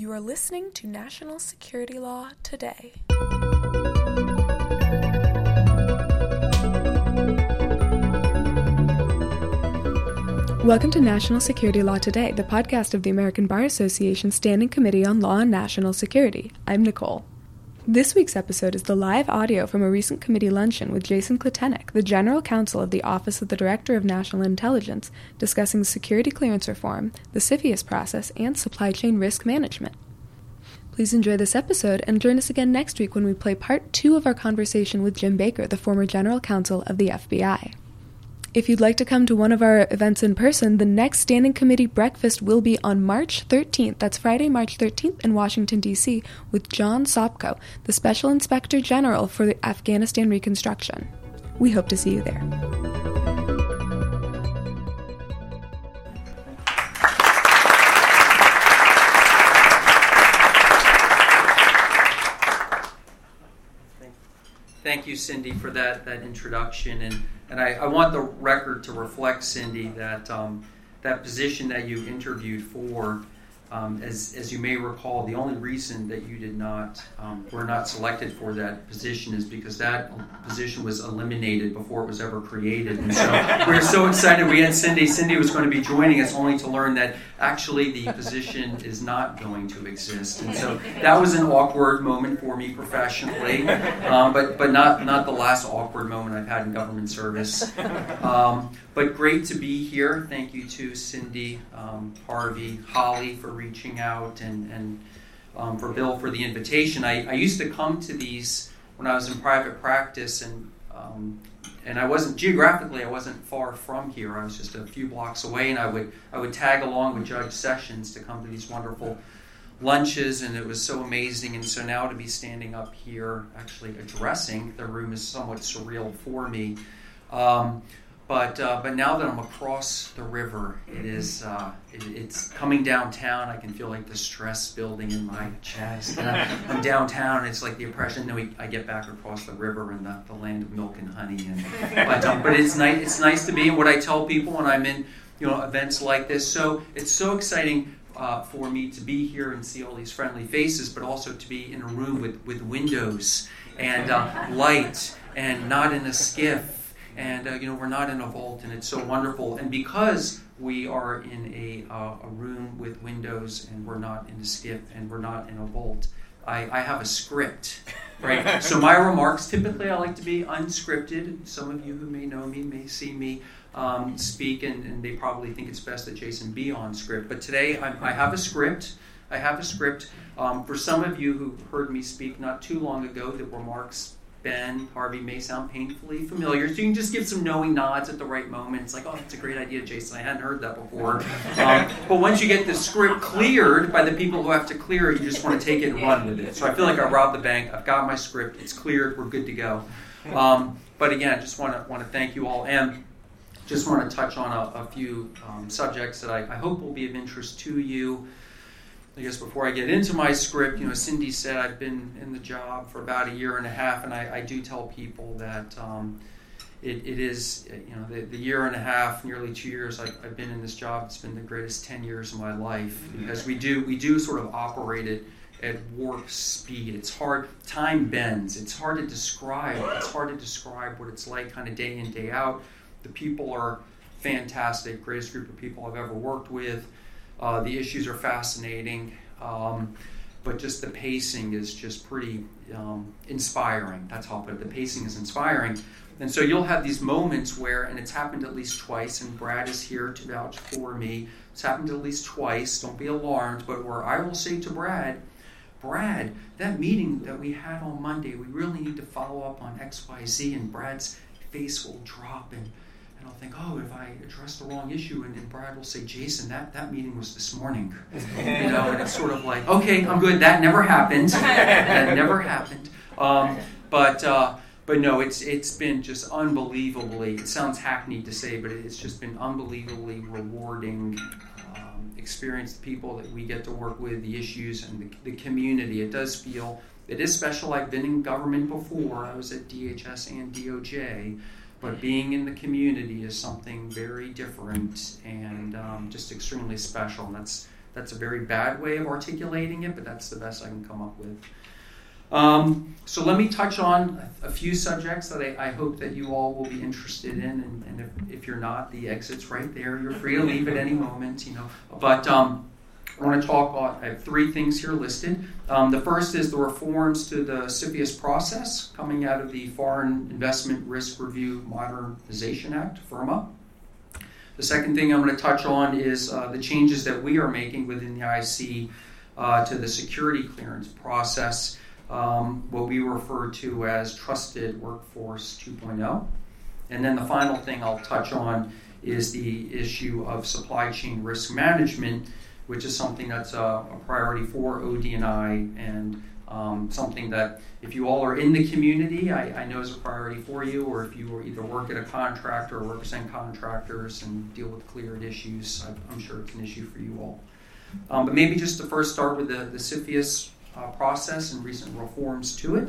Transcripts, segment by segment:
You are listening to National Security Law Today. Welcome to National Security Law Today, the podcast of the American Bar Association Standing Committee on Law and National Security. I'm Nicole. This week's episode is the live audio from a recent committee luncheon with Jason Klitenic, the General Counsel of the Office of the Director of National Intelligence, discussing security clearance reform, the CFIUS process, and supply chain risk management. Please enjoy this episode and join us again next week when we play part two of our conversation with Jim Baker, the former General Counsel of the FBI. If you'd like to come to one of our events in person, the next Standing Committee breakfast will be on March 13th. That's Friday, March 13th in Washington, D.C., with John Sopko, the Special Inspector General for the Afghanistan Reconstruction. We hope to see you there. Thank you, Cindy, for that, that introduction. And and I, I want the record to reflect, Cindy, that um, that position that you interviewed for, um, as, as you may recall, the only reason that you did not um, were not selected for that position is because that position was eliminated before it was ever created. And so we are so excited. We had Cindy. Cindy was going to be joining us, only to learn that actually the position is not going to exist. And so that was an awkward moment for me professionally, um, but but not not the last awkward moment I've had in government service. But great to be here. Thank you to Cindy, um, Harvey, Holly for reaching out, and and um, for Bill for the invitation. I, I used to come to these when I was in private practice and um, and I wasn't geographically I wasn't far from here. I was just a few blocks away, and I would I would tag along with Judge Sessions to come to these wonderful lunches, and it was so amazing. And so now to be standing up here, actually addressing the room, is somewhat surreal for me. Um, but uh, but now that I'm across the river, it is uh, it, it's coming downtown. I can feel like the stress building in my chest. And I, am downtown. It's like the oppression. Then we, I get back across the river in the, the land of milk and honey. And, but um, but it's nice. It's nice to be. And what I tell people when I'm in you know events like this. So it's so exciting. Uh, for me to be here and see all these friendly faces, but also to be in a room with, with windows and uh, light and not in a SCIF and uh, you know we're not in a vault and it's so wonderful. And because we are in a, uh, a room with windows and we're not in a SCIF and we're not in a vault I, I have a script right? So my remarks typically i like to be unscripted. Some of you who may know me may see me um, speak and, and, they probably think it's best that jason be on script. But today i, I have a script. I have a script um, for some of you who heard me speak not too long ago the remarks Ben, Harvey may sound painfully familiar. So you can just give some knowing nods at the right moment. It's like, oh, that's a great idea, Jason. I hadn't heard that before. Um, but once you get the script cleared by the people who have to clear it, you just want to take it and run with it. So I feel like I robbed the bank. I've got my script. It's cleared. We're good to go. Um, but again, I just want to want to thank you all and just want to touch on a, a few um, subjects that I, I hope will be of interest to you. I guess before I get into my script, you know, Cindy said I've been in the job for about a year and a half, and I, I do tell people that um, it, it is, you know, the, the, year and a half, nearly two years I've, I've, been in this job. It's been the greatest ten years of my life mm-hmm. because we do we do sort of operate it at warp speed. It's hard. Time bends. It's hard to describe. It's hard to describe what it's like, kind of day in day out. The people are fantastic. Greatest group of people I've ever worked with. Uh, the issues are fascinating, um, but just the pacing is just pretty um, inspiring. That's how I'll put it. The pacing is inspiring. And so you'll have these moments where, and it's happened at least twice, and Brad is here to vouch for me. It's happened at least twice. Don't be alarmed, but where I will say to Brad, Brad, that meeting that we had on Monday, we really need to follow up on XYZ, and Brad's face will drop and and I'll think, oh, if I address the wrong issue, and, and Brad will say, Jason, that, that meeting was this morning. you know, and it's sort of like, okay, I'm good. That never happened. that never happened. Um, but uh, but no, it's it's been just unbelievably. It sounds hackneyed to say, but it's just been unbelievably rewarding um, experience. The people that we get to work with, the issues, and the, the community. It does feel it is special. I've been in government before. I was at DHS and DOJ. But being in the community is something very different and um, just extremely special. And that's that's a very bad way of articulating it, but that's the best I can come up with. Um, so let me touch on a few subjects that I, I, hope that you all will be interested in, and, and if, if, you're not, the exit's right there. You're free to leave at any moment, you know. But um, I want to talk. I have three things here listed. Um, the first is the reforms to the CFIUS process coming out of the Foreign Investment Risk Review Modernization Act, FIRRMA. The second thing I'm going to touch on is uh, the changes that we are making within the IC uh, to the security clearance process um, what we refer to as Trusted Workforce 2.0. And then the final thing I'll touch on is the issue of supply chain risk management, which is something that's a, a priority for ODNI and um, something that if you all are in the community, I, I, know is a priority for you, or if you either work at a contractor or represent contractors and deal with cleared issues, I, am sure it's an issue for you all. Um, but maybe just to first start with the, the CFIUS uh, process and recent reforms to it.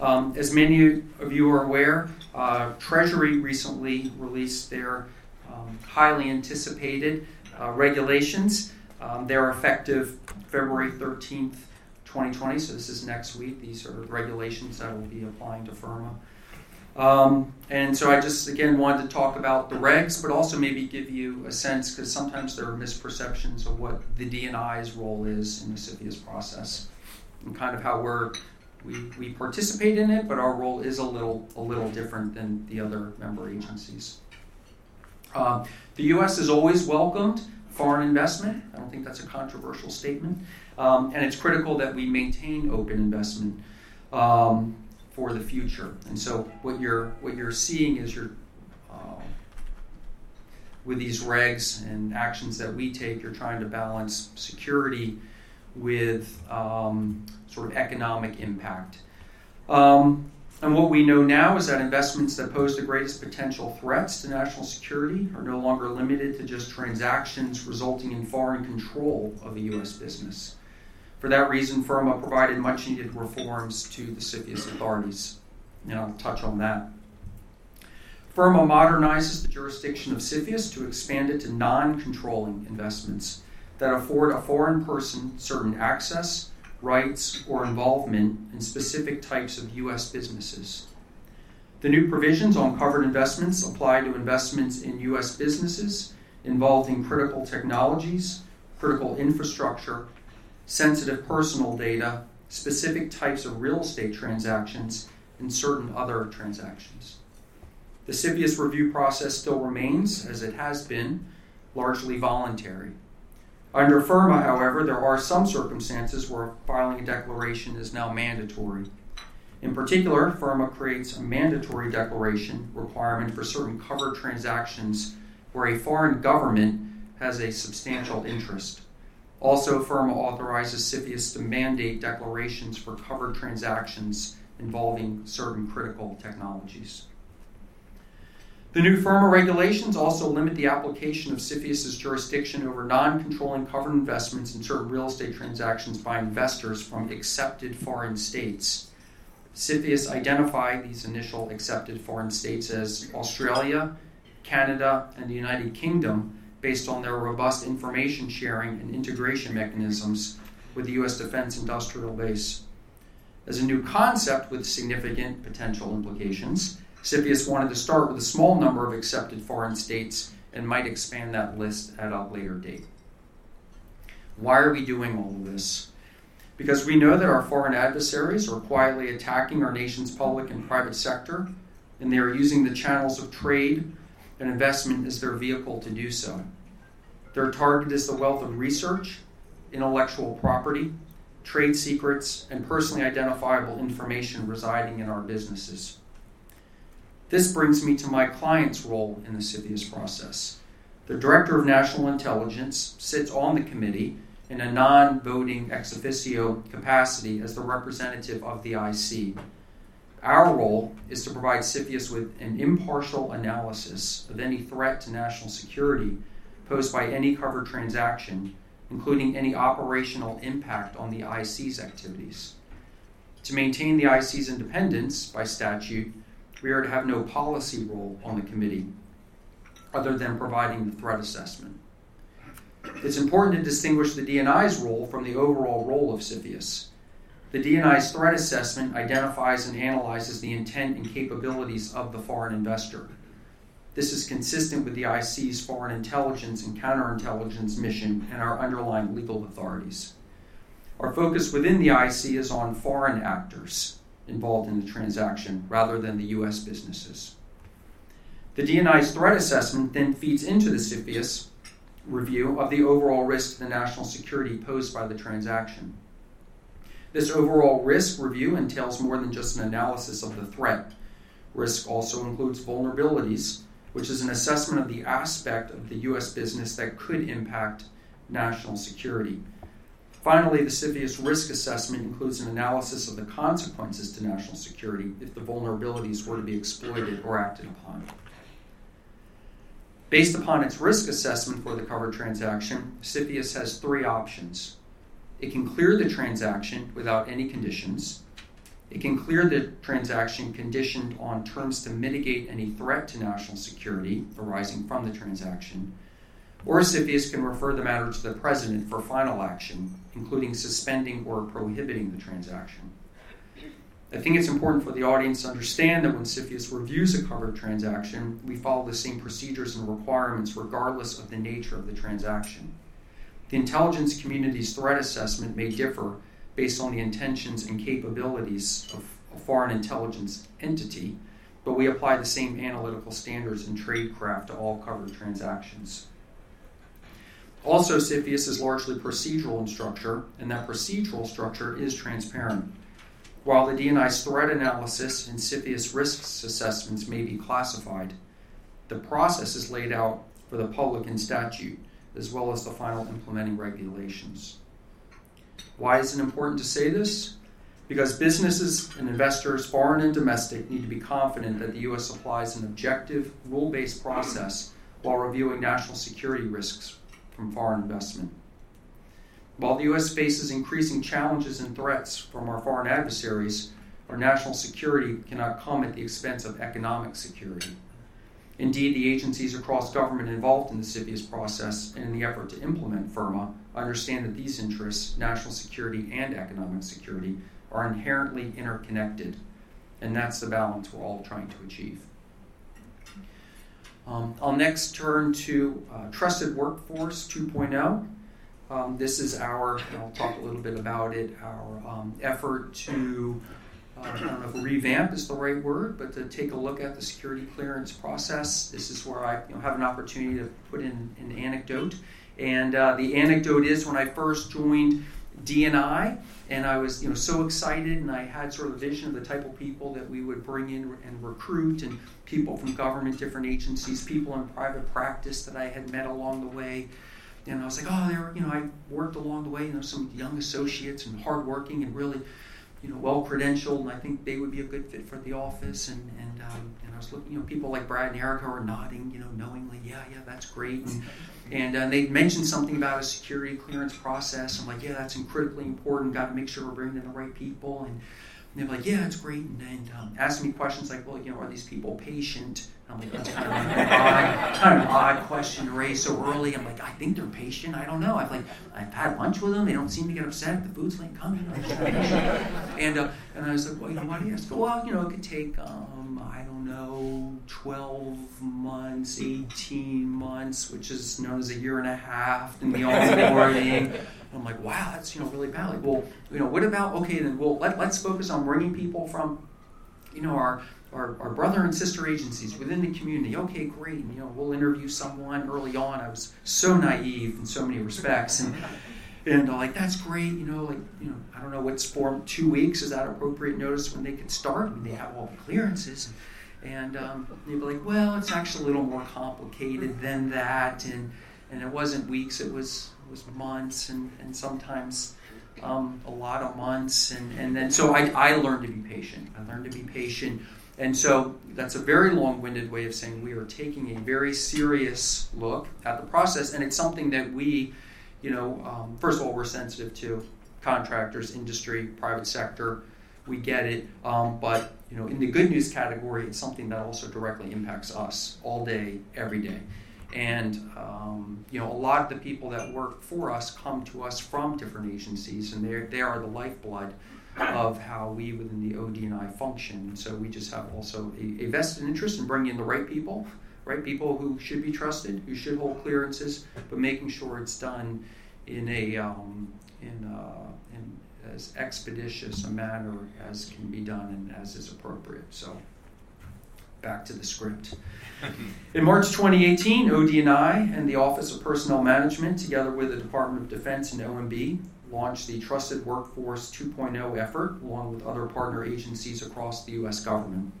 Um, as many of you are aware, uh, Treasury recently released their um, highly anticipated uh, regulations. Um, they're effective February 13th, 2020, so this is next week. These are regulations that will be applying to FIRRMA. Um, and so I just, again, wanted to talk about the regs, but also maybe give you a sense, because sometimes there are misperceptions of what the DNI's role is in the CFIUS process and kind of how we're we, we participate in it, but our role is a little a little different than the other member agencies. Uh, the U.S. is always welcomed foreign investment. I don't think that's a controversial statement, um, and it's critical that we maintain open investment um, for the future. And so, what you're what you're seeing is you're uh, with these regs and actions that we take, you're trying to balance security with um, sort of economic impact. Um, and what we know now is that investments that pose the greatest potential threats to national security are no longer limited to just transactions resulting in foreign control of a U.S. business. For that reason, FIRRMA provided much needed reforms to the CFIUS authorities. And I'll touch on that. FIRRMA modernizes the jurisdiction of CFIUS to expand it to non controlling investments that afford a foreign person certain access, rights, or involvement in specific types of U.S. businesses. The new provisions on covered investments apply to investments in U.S. businesses involving critical technologies, critical infrastructure, sensitive personal data, specific types of real estate transactions, and certain other transactions. The CFIUS review process still remains, as it has been, largely voluntary. Under FIRRMA, however, there are some circumstances where filing a declaration is now mandatory. In particular, FIRRMA creates a mandatory declaration requirement for certain covered transactions where a foreign government has a substantial interest. Also, FIRRMA authorizes CFIUS to mandate declarations for covered transactions involving certain critical technologies. The new FIRRMA regulations also limit the application of CFIUS's jurisdiction over non controlling covered investments in certain real estate transactions by investors from accepted foreign states. CFIUS identified these initial accepted foreign states as Australia, Canada, and the United Kingdom based on their robust information sharing and integration mechanisms with the U.S. Defense Industrial Base. As a new concept with significant potential implications, CFIUS wanted to start with a small number of accepted foreign states and might expand that list at a later date. Why are we doing all of this? Because we know that our foreign adversaries are quietly attacking our nation's public and private sector, and they are using the channels of trade and investment as their vehicle to do so. Their target is the wealth of research, intellectual property, trade secrets, and personally identifiable information residing in our businesses. This brings me to my client's role in the CFIUS process. The Director of National Intelligence sits on the committee in a non voting ex officio capacity as the representative of the IC. Our role is to provide CFIUS with an impartial analysis of any threat to national security posed by any covered transaction, including any operational impact on the IC's activities. To maintain the IC's independence by statute, we are to have no policy role on the committee other than providing the threat assessment. It's important to distinguish the DNI's role from the overall role of CFIUS. The DNI's threat assessment identifies and analyzes the intent and capabilities of the foreign investor. This is consistent with the IC's foreign intelligence and counterintelligence mission and our underlying legal authorities. Our focus within the IC is on foreign actors involved in the transaction rather than the U.S. businesses. The DNI's threat assessment then feeds into the CFIUS review of the overall risk to the national security posed by the transaction. This overall risk review entails more than just an analysis of the threat. Risk also includes vulnerabilities, which is an assessment of the aspect of the U.S. business that could impact national security. Finally, the CFIUS risk assessment includes an analysis of the consequences to national security if the vulnerabilities were to be exploited or acted upon. Based upon its risk assessment for the covered transaction, CFIUS has three options. It can clear the transaction without any conditions. It can clear the transaction conditioned on terms to mitigate any threat to national security arising from the transaction. Or CFIUS can refer the matter to the President for final action, including suspending or prohibiting the transaction. I think it's important for the audience to understand that when CFIUS reviews a covered transaction, we follow the same procedures and requirements regardless of the nature of the transaction. The intelligence community's threat assessment may differ based on the intentions and capabilities of a foreign intelligence entity, but we apply the same analytical standards in tradecraft to all covered transactions. Also, CFIUS is largely procedural in structure, and that procedural structure is transparent. While the DNI's threat analysis and CFIUS risks assessments may be classified, the process is laid out for the public in statute as well as the final implementing regulations. Why is it important to say this? Because businesses and investors, foreign and domestic, need to be confident that the U.S. applies an objective, rule based process while reviewing national security risks from foreign investment. While the U.S. faces increasing challenges and threats from our foreign adversaries, our national security cannot come at the expense of economic security. Indeed, the agencies across government involved in the CFIUS process and in the effort to implement FIRRMA understand that these interests, national security and economic security, are inherently interconnected. And that's the balance we're all trying to achieve. Um, I'll next turn to uh, Trusted Workforce 2.0. Um, this is our, I'll talk a little bit about it, our um, effort to uh, I don't know if revamp is the right word, but to take a look at the security clearance process. This is where I you know, have an opportunity to put in an anecdote. And uh, the anecdote is when I first joined DNI, and I was you know so excited, and I had sort of a vision of the type of people that we would bring in and recruit, and people from government, different agencies, people in private practice that I had met along the way. And I was like, oh, there, you know, I worked along the way, you know, some young associates and hardworking and really you know, well credentialed, and I think they would be a good fit for the office. And and, um, and I was looking, you know, people like Brad and Erica were nodding, you know, knowingly, yeah, yeah, that's great. And, and uh, they mentioned something about a security clearance process. I'm like, yeah, that's critically important. Got to make sure we're bringing in the right people. And, and they're like, yeah, it's great. And, and um, asking me questions like, well, you know, are these people patient? I'm like, that's kind of an odd, kind of an odd question to raise so early. I'm like, I think they're patient. I don't know. I've like, I've had lunch with them. They don't seem to get upset the food's like coming. and uh, and I was like, well, you know, why do you ask? Well, you know, it could take, um, I don't know, 12 months, 18 months, which is known as a year and a half in the onboarding. I'm like, wow, that's you know really bad. Like, well, you know, what about okay? Then, well, let, let's focus on bringing people from, you know, our our, our brother and sister agencies within the community. Okay, great. You know, we'll interview someone early on. I was so naive in so many respects, and and like that's great. You know, like you know, I don't know what's for two weeks. Is that appropriate notice when they can start? Mean, they have all the clearances, and um, they'd be like, well, it's actually a little more complicated than that, and and it wasn't weeks. It was it was months, and and sometimes. Um, a lot of months, and, and then so I, I learned to be patient. I learned to be patient and so that's a very long winded way of saying we are taking a very serious look at the process, and it's something that we, you know, um, first of all, we're sensitive to contractors, industry, private sector. We get it, um, but you know, in the good news category, it's something that also directly impacts us all day, every day. And um, you know, a lot of the people that work for us come to us from different agencies, and they they are the lifeblood of how we within the ODNI function. So we just have also a, a vested interest in bringing in the right people, right people who should be trusted, who should hold clearances, but making sure it's done in a um, in, uh, in as expeditious a manner as can be done and as is appropriate. So back to the script. In March 2018, ODNI and the Office of Personnel Management, together with the Department of Defense and OMB, launched the Trusted Workforce 2.0 effort, along with other partner agencies across the U.S. government.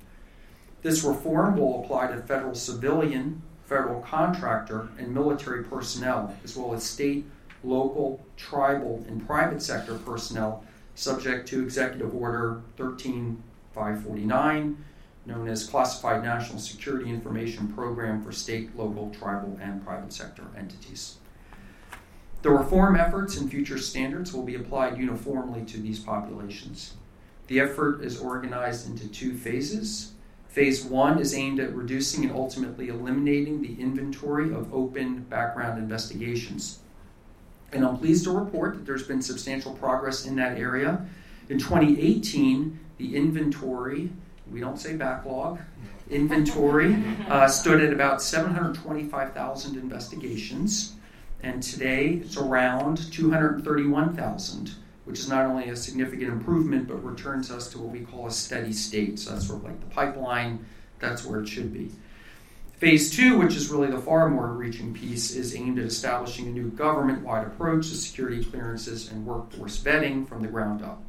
This reform will apply to federal civilian, federal contractor, and military personnel, as well as state, local, tribal, and private sector personnel, subject to Executive Order 13549 known as Classified National Security Information Program for state, local, tribal, and private sector entities. The reform efforts and future standards will be applied uniformly to these populations. The effort is organized into two phases. Phase one is aimed at reducing and ultimately eliminating the inventory of open background investigations. And I'm pleased to report that there's been substantial progress in that area. In 2018, the inventory we don't say backlog, inventory uh, stood at about 725,000 investigations, and today it's around 231,000, which is not only a significant improvement but returns us to what we call a steady state. So that's sort of like the pipeline, that's where it should be. Phase two, which is really the far more reaching piece, is aimed at establishing a new government wide approach to security clearances and workforce vetting from the ground up.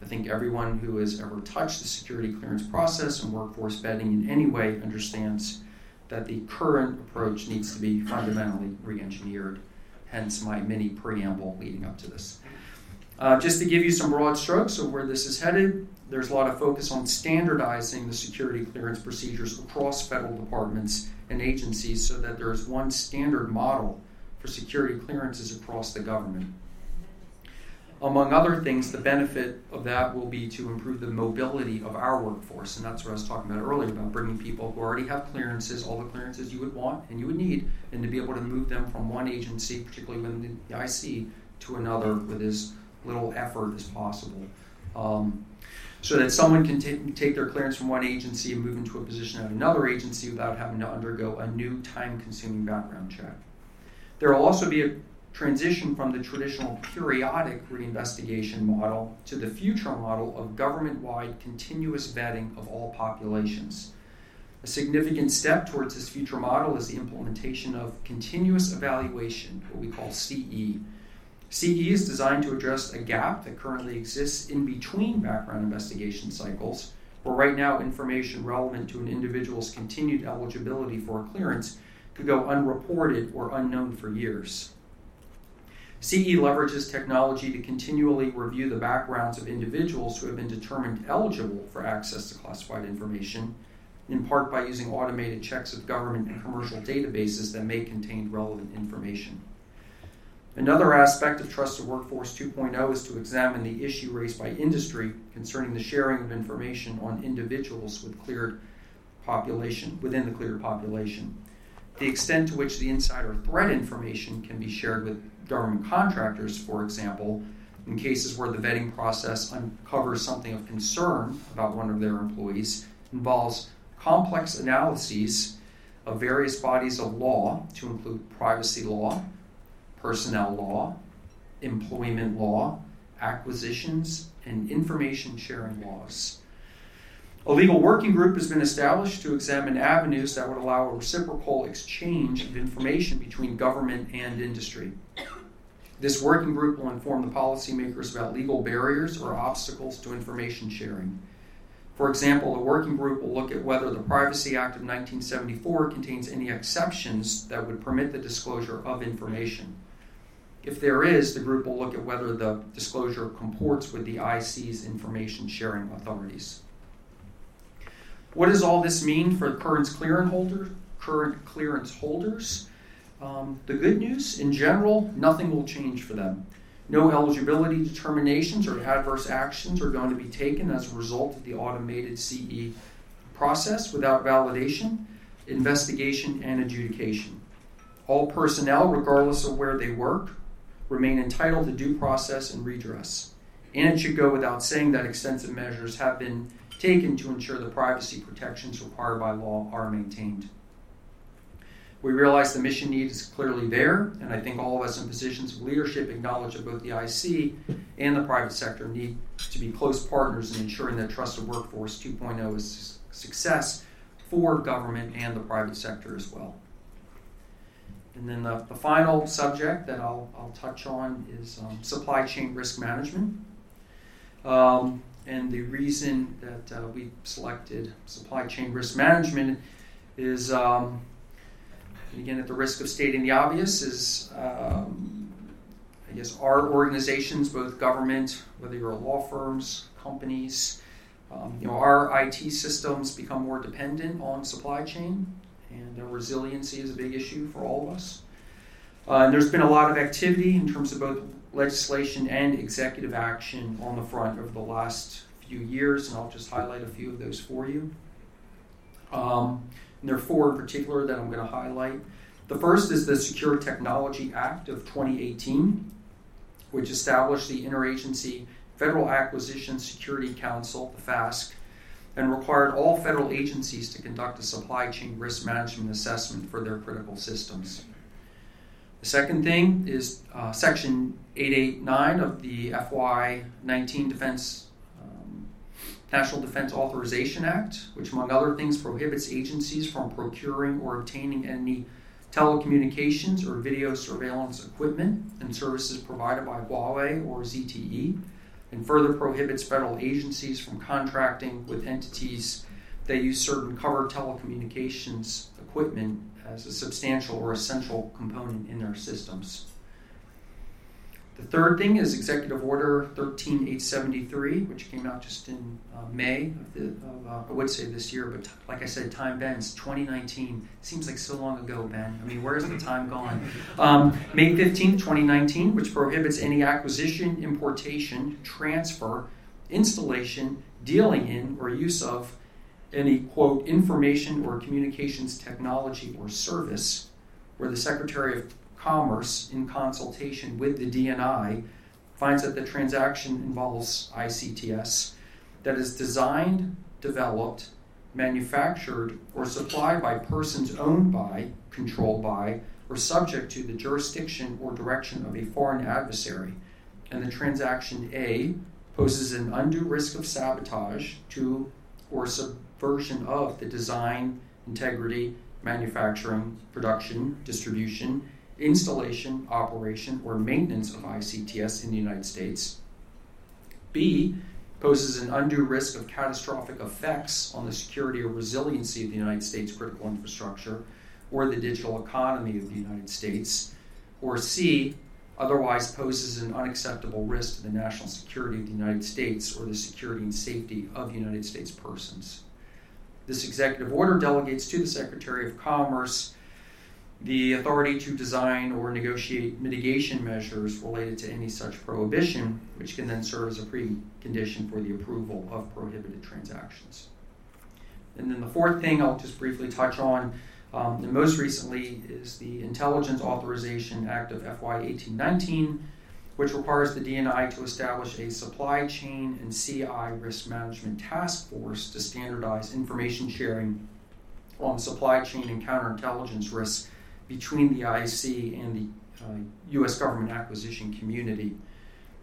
I think everyone who has ever touched the security clearance process and workforce vetting in any way understands that the current approach needs to be fundamentally re engineered, hence my mini preamble leading up to this. Uh, just to give you some broad strokes of where this is headed, there's a lot of focus on standardizing the security clearance procedures across federal departments and agencies so that there's one standard model for security clearances across the government. Among other things, the benefit of that will be to improve the mobility of our workforce. And that's what I was talking about earlier about bringing people who already have clearances, all the clearances you would want and you would need, and to be able to move them from one agency, particularly within the IC, to another with as little effort as possible. Um, so that someone can t- take their clearance from one agency and move into a position at another agency without having to undergo a new time consuming background check. There will also be a transition from the traditional periodic reinvestigation model to the future model of government wide continuous vetting of all populations. A significant step towards this future model is the implementation of continuous evaluation, what we call CE. CE is designed to address a gap that currently exists in between background investigation cycles, where right now information relevant to an individual's continued eligibility for a clearance could go unreported or unknown for years. CE leverages technology to continually review the backgrounds of individuals who have been determined eligible for access to classified information, in part by using automated checks of government and commercial databases that may contain relevant information. Another aspect of Trusted Workforce 2.0 is to examine the issue raised by industry concerning the sharing of information on individuals with cleared population within the cleared population. The extent to which the insider threat information can be shared with government contractors, for example, in cases where the vetting process uncovers something of concern about one of their employees, involves complex analyses of various bodies of law, to include privacy law, personnel law, employment law, acquisitions, and information sharing laws. A legal working group has been established to examine avenues that would allow a reciprocal exchange of information between government and industry. This working group will inform the policymakers about legal barriers or obstacles to information sharing. For example, the working group will look at whether the Privacy Act of 1974 contains any exceptions that would permit the disclosure of information. If there is, the group will look at whether the disclosure comports with the IC's information sharing authorities. What does all this mean for current clearance holders? Current clearance holders? Um, the good news, in general, nothing will change for them. No eligibility determinations or adverse actions are going to be taken as a result of the automated CE process without validation, investigation, and adjudication. All personnel, regardless of where they work, remain entitled to due process and redress. And it should go without saying that extensive measures have been taken to ensure the privacy protections required by law are maintained. We realize the mission need is clearly there, and I think all of us in positions of leadership acknowledge that both the IC and the private sector need to be close partners in ensuring that Trusted Workforce 2.0 is a success for government and the private sector as well. And then the, the final subject that I'll, I'll touch on is um, supply chain risk management. Um, and the reason that uh, we selected supply chain risk management is um, and again, at the risk of stating the obvious, is um, I guess our organizations, both government, whether you're law firms, companies, um, you know, our IT systems become more dependent on supply chain, and uh, resiliency is a big issue for all of us. Uh, and there's been a lot of activity in terms of both legislation and executive action on the front over the last few years, and I'll just highlight a few of those for you. Um, and there are four in particular that I'm going to highlight. The first is the Secure Technology Act of 2018, which established the Interagency Federal Acquisition Security Council, the FASC, and required all federal agencies to conduct a supply chain risk management assessment for their critical systems. The second thing is uh, Section 889 of the FY 19 Defense National Defense Authorization Act, which, among other things, prohibits agencies from procuring or obtaining any telecommunications or video surveillance equipment and services provided by Huawei or ZTE, and further prohibits federal agencies from contracting with entities that use certain covered telecommunications equipment as a substantial or essential component in their systems. The third thing is Executive Order 13873, which came out just in uh, May of, the, of uh, I would say this year, but t- like I said, time bends. 2019 seems like so long ago, Ben. I mean, where's the time gone? Um, May 15, 2019, which prohibits any acquisition, importation, transfer, installation, dealing in, or use of any quote information or communications technology or service where the Secretary of Commerce, in consultation with the DNI, finds that the transaction involves ICTS that is designed, developed, manufactured, or supplied by persons owned by, controlled by, or subject to the jurisdiction or direction of a foreign adversary, and the transaction A poses an undue risk of sabotage to or subversion of the design, integrity, manufacturing, production, distribution, installation, operation, or maintenance of ICTS in the United States. B poses an undue risk of catastrophic effects on the security or resiliency of the United States critical infrastructure or the digital economy of the United States. Or C otherwise poses an unacceptable risk to the national security of the United States or the security and safety of United States persons. This executive order delegates to the Secretary of Commerce the authority to design or negotiate mitigation measures related to any such prohibition, which can then serve as a precondition for the approval of prohibited transactions. And then the fourth thing I'll just briefly touch on, um, and most recently, is the Intelligence Authorization Act of FY 1819, which requires the DNI to establish a supply chain and CI risk management task force to standardize information sharing on supply chain and counterintelligence risks between the IC and the uh, U.S. government acquisition community,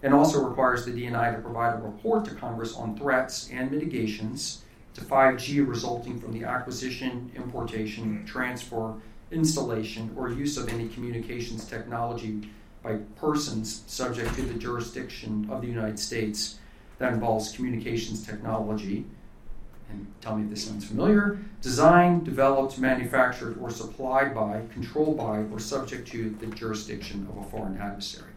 and also requires the DNI to provide a report to Congress on threats and mitigations to 5G resulting from the acquisition, importation, transfer, installation, or use of any communications technology by persons subject to the jurisdiction of the United States that involves communications technology and tell me if this sounds familiar, designed, developed, manufactured, or supplied by, controlled by, or subject to the jurisdiction of a foreign adversary.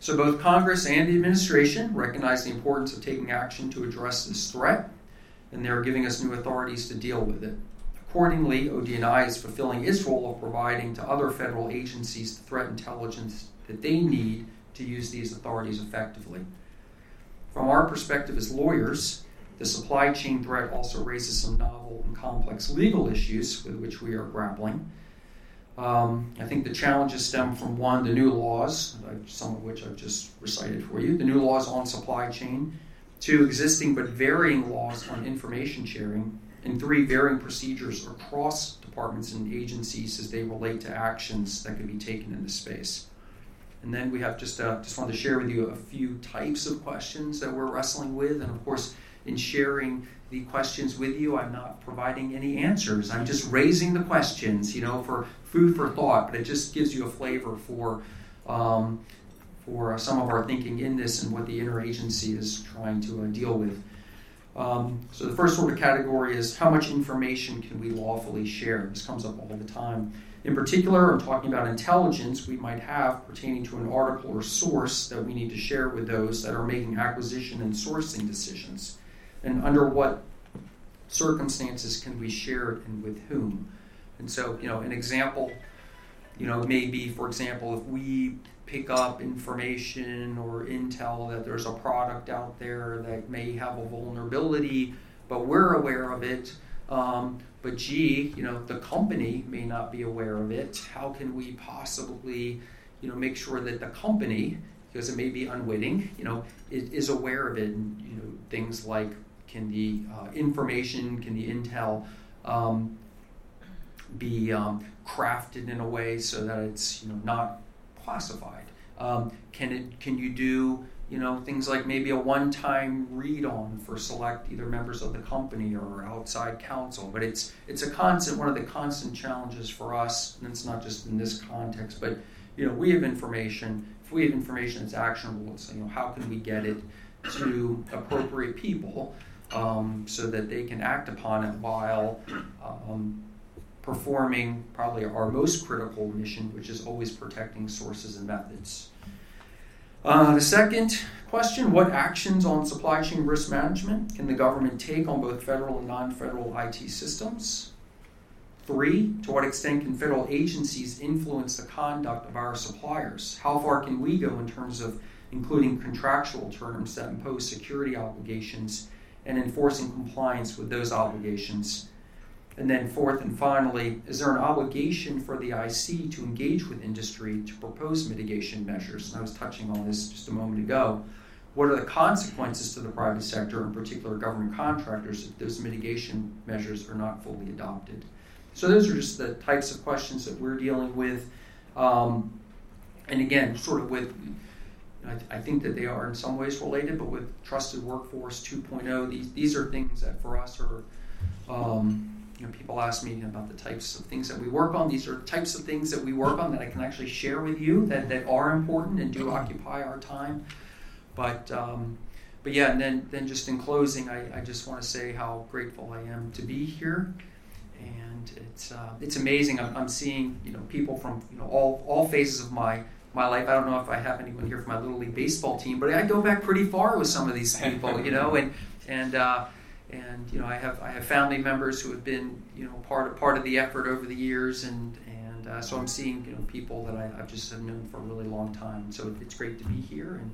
So both Congress and the administration recognize the importance of taking action to address this threat, and they're giving us new authorities to deal with it. Accordingly, ODNI is fulfilling its role of providing to other federal agencies the threat intelligence that they need to use these authorities effectively. From our perspective as lawyers, the supply chain threat also raises some novel and complex legal issues with which we are grappling. Um, I think the challenges stem from one, the new laws, some of which I've just recited for you, the new laws on supply chain, two, existing but varying laws on information sharing, and three, varying procedures across departments and agencies as they relate to actions that can be taken in this space. And then we have just uh, just wanted to share with you a few types of questions that we're wrestling with, and of course, in sharing the questions with you, I'm not providing any answers. I'm just raising the questions, you know, for food for thought. But it just gives you a flavor for um, for some of our thinking in this and what the interagency is trying to uh, deal with. Um, so the first sort of category is how much information can we lawfully share? This comes up all the time. In particular, I'm talking about intelligence we might have pertaining to an article or source that we need to share with those that are making acquisition and sourcing decisions. And under what circumstances can we share it and with whom? And so, you know, an example, you know, maybe, for example, if we pick up information or intel that there's a product out there that may have a vulnerability, but we're aware of it, um, but gee, you know, the company may not be aware of it. How can we possibly, you know, make sure that the company, because it may be unwitting, you know, is, is aware of it? And you know, things like can the uh, information, can the intel um, be um, crafted in a way so that it's you know not classified? Um, can it? Can you do you know, things like maybe a one-time read-on for select either members of the company or outside counsel. But it's it's a constant one of the constant challenges for us, and it's not just in this context, but you know, we have information. If we have information that's actionable, it's you know, how can we get it to appropriate people um, so that they can act upon it while um, performing probably our most critical mission, which is always protecting sources and methods. Uh, the second question What actions on supply chain risk management can the government take on both federal and non federal IT systems? Three, to what extent can federal agencies influence the conduct of our suppliers? How far can we go in terms of including contractual terms that impose security obligations and enforcing compliance with those obligations? And then, fourth and finally, is there an obligation for the IC to engage with industry to propose mitigation measures? And I was touching on this just a moment ago. What are the consequences to the private sector, in particular government contractors, if those mitigation measures are not fully adopted? So, those are just the types of questions that we're dealing with. Um, and again, sort of with, I, I, think that they are in some ways related, but with Trusted Workforce 2.0, these, these are things that for us are. Um, you know, people ask me about the types of things that we work on. These are types of things that we work on that I can actually share with you that, that are important and do occupy our time. But um, but yeah, and then then just in closing, I, I just want to say how grateful I am to be here, and it's uh, it's amazing. I'm, I'm seeing you know people from you know all all phases of my my life. I don't know if I have anyone here from my little league baseball team, but I go back pretty far with some of these people, you know, and and. Uh, and you know I have I have family members who have been you know part of, part of the effort over the years, and and uh, so I'm seeing you know people that I, have just have known for a really long time. So it's great to be here, and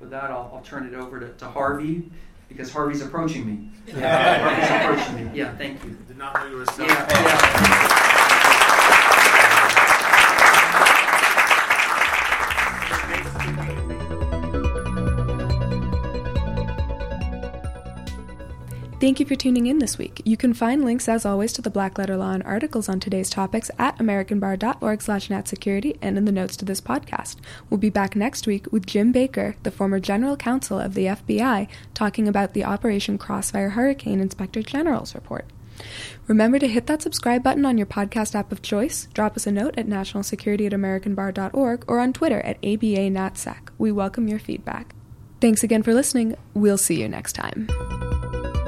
with that I'll, I'll turn it over to, to Harvey because Harvey's approaching me. Yeah, Harvey's approaching me. Yeah, thank you. Did not know you were. Yeah, yeah. Thank you for tuning in this week. You can find links, as always, to the Black Letter Law and articles on today's topics at americanbar.org slash natsecurity and in the notes to this podcast. We'll be back next week with Jim Baker, the former general counsel of the FBI, talking about the Operation Crossfire Hurricane Inspector General's report. Remember to hit that subscribe button on your podcast app of choice, drop us a note at nationalsecurity at americanbar.org, or on Twitter at ABANatsec. We welcome your feedback. Thanks again for listening. We'll see you next time.